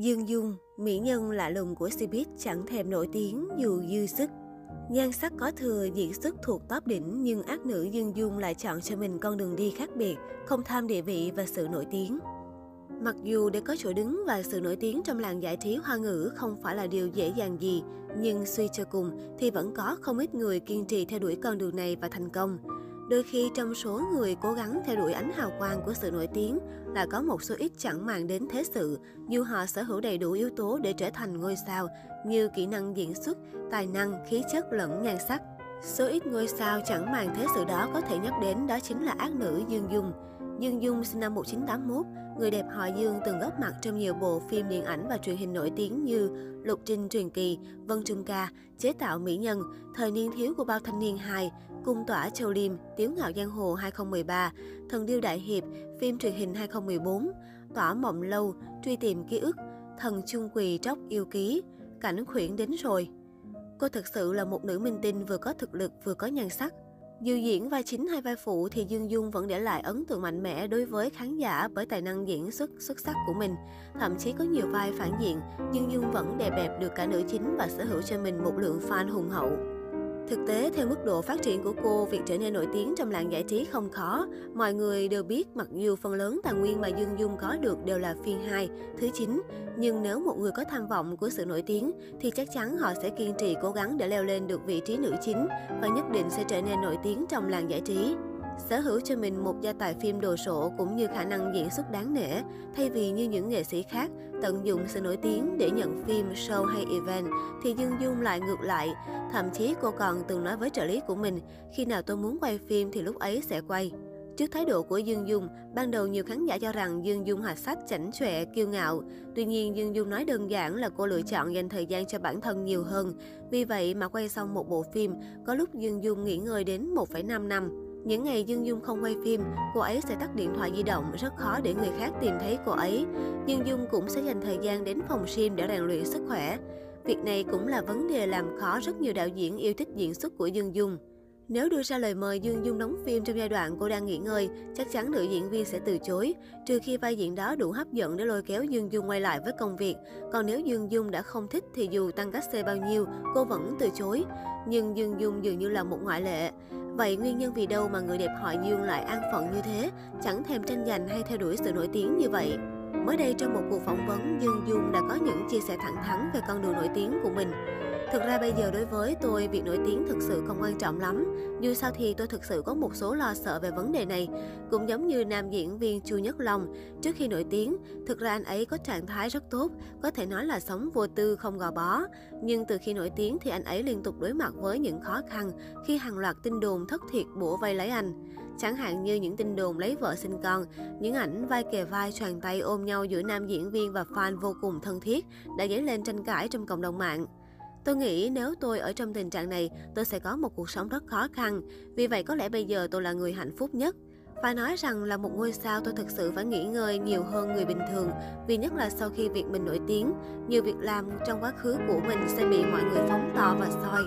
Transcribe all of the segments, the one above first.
Dương Dung, mỹ nhân lạ lùng của Cbiz chẳng thèm nổi tiếng dù dư sức. Nhan sắc có thừa, diễn xuất thuộc top đỉnh nhưng ác nữ Dương Dung lại chọn cho mình con đường đi khác biệt, không tham địa vị và sự nổi tiếng. Mặc dù để có chỗ đứng và sự nổi tiếng trong làng giải trí hoa ngữ không phải là điều dễ dàng gì, nhưng suy cho cùng thì vẫn có không ít người kiên trì theo đuổi con đường này và thành công. Đôi khi trong số người cố gắng theo đuổi ánh hào quang của sự nổi tiếng là có một số ít chẳng màng đến thế sự, dù họ sở hữu đầy đủ yếu tố để trở thành ngôi sao như kỹ năng diễn xuất, tài năng, khí chất lẫn nhan sắc. Số ít ngôi sao chẳng màng thế sự đó có thể nhắc đến đó chính là ác nữ Dương Dung. Dương Dung sinh năm 1981, người đẹp họ Dương từng góp mặt trong nhiều bộ phim điện ảnh và truyền hình nổi tiếng như Lục Trinh truyền kỳ, Vân Trung ca, Chế tạo mỹ nhân, Thời niên thiếu của bao thanh niên 2, Cung tỏa Châu Liêm, Tiếu ngạo giang hồ 2013, Thần điêu đại hiệp, phim truyền hình 2014, Tỏa mộng lâu, Truy tìm ký ức, Thần chung quỳ tróc yêu ký, Cảnh khuyển đến rồi. Cô thực sự là một nữ minh tinh vừa có thực lực vừa có nhan sắc. Dù diễn vai chính hay vai phụ thì Dương Dung vẫn để lại ấn tượng mạnh mẽ đối với khán giả bởi tài năng diễn xuất xuất sắc của mình. Thậm chí có nhiều vai phản diện, Dương Dung vẫn đè bẹp được cả nữ chính và sở hữu cho mình một lượng fan hùng hậu. Thực tế, theo mức độ phát triển của cô, việc trở nên nổi tiếng trong làng giải trí không khó. Mọi người đều biết mặc dù phần lớn tài nguyên mà Dương Dung có được đều là phiên 2, thứ 9. Nhưng nếu một người có tham vọng của sự nổi tiếng, thì chắc chắn họ sẽ kiên trì cố gắng để leo lên được vị trí nữ chính và nhất định sẽ trở nên nổi tiếng trong làng giải trí. Sở hữu cho mình một gia tài phim đồ sộ cũng như khả năng diễn xuất đáng nể, thay vì như những nghệ sĩ khác tận dụng sự nổi tiếng để nhận phim, show hay event, thì Dương Dung lại ngược lại. Thậm chí cô còn từng nói với trợ lý của mình, khi nào tôi muốn quay phim thì lúc ấy sẽ quay. Trước thái độ của Dương Dung, ban đầu nhiều khán giả cho rằng Dương Dung hoạt sách chảnh chọe, kiêu ngạo. Tuy nhiên, Dương Dung nói đơn giản là cô lựa chọn dành thời gian cho bản thân nhiều hơn. Vì vậy mà quay xong một bộ phim, có lúc Dương Dung nghỉ ngơi đến 1,5 năm. Những ngày Dương Dung không quay phim, cô ấy sẽ tắt điện thoại di động, rất khó để người khác tìm thấy cô ấy. Dương Dung cũng sẽ dành thời gian đến phòng gym để rèn luyện sức khỏe. Việc này cũng là vấn đề làm khó rất nhiều đạo diễn yêu thích diễn xuất của Dương Dung. Nếu đưa ra lời mời Dương Dung đóng phim trong giai đoạn cô đang nghỉ ngơi, chắc chắn nữ diễn viên sẽ từ chối, trừ khi vai diễn đó đủ hấp dẫn để lôi kéo Dương Dung quay lại với công việc. Còn nếu Dương Dung đã không thích thì dù tăng cát xe bao nhiêu, cô vẫn từ chối. Nhưng Dương Dung dường như là một ngoại lệ. Vậy nguyên nhân vì đâu mà người đẹp họ Dương lại an phận như thế, chẳng thèm tranh giành hay theo đuổi sự nổi tiếng như vậy? Mới đây trong một cuộc phỏng vấn, Dương Dung đã có những chia sẻ thẳng thắn về con đường nổi tiếng của mình. Thực ra bây giờ đối với tôi, việc nổi tiếng thực sự không quan trọng lắm. Dù sao thì tôi thực sự có một số lo sợ về vấn đề này. Cũng giống như nam diễn viên Chu Nhất Long, trước khi nổi tiếng, thực ra anh ấy có trạng thái rất tốt, có thể nói là sống vô tư không gò bó. Nhưng từ khi nổi tiếng thì anh ấy liên tục đối mặt với những khó khăn khi hàng loạt tin đồn thất thiệt bủa vây lấy anh. Chẳng hạn như những tin đồn lấy vợ sinh con, những ảnh vai kề vai choàng tay ôm nhau giữa nam diễn viên và fan vô cùng thân thiết đã dấy lên tranh cãi trong cộng đồng mạng. Tôi nghĩ nếu tôi ở trong tình trạng này, tôi sẽ có một cuộc sống rất khó khăn. Vì vậy có lẽ bây giờ tôi là người hạnh phúc nhất. Phải nói rằng là một ngôi sao tôi thực sự phải nghỉ ngơi nhiều hơn người bình thường Vì nhất là sau khi việc mình nổi tiếng Nhiều việc làm trong quá khứ của mình sẽ bị mọi người phóng to và soi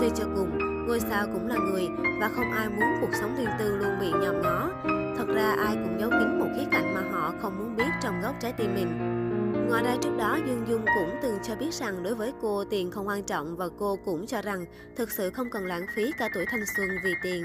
Suy cho cùng, ngôi sao cũng là người Và không ai muốn cuộc sống riêng tư luôn bị nhòm ngó Thật ra ai cũng giấu kín một khía cạnh mà họ không muốn biết trong góc trái tim mình Ngoài ra trước đó, Dương Dung cũng từng cho biết rằng đối với cô, tiền không quan trọng và cô cũng cho rằng thực sự không cần lãng phí cả tuổi thanh xuân vì tiền.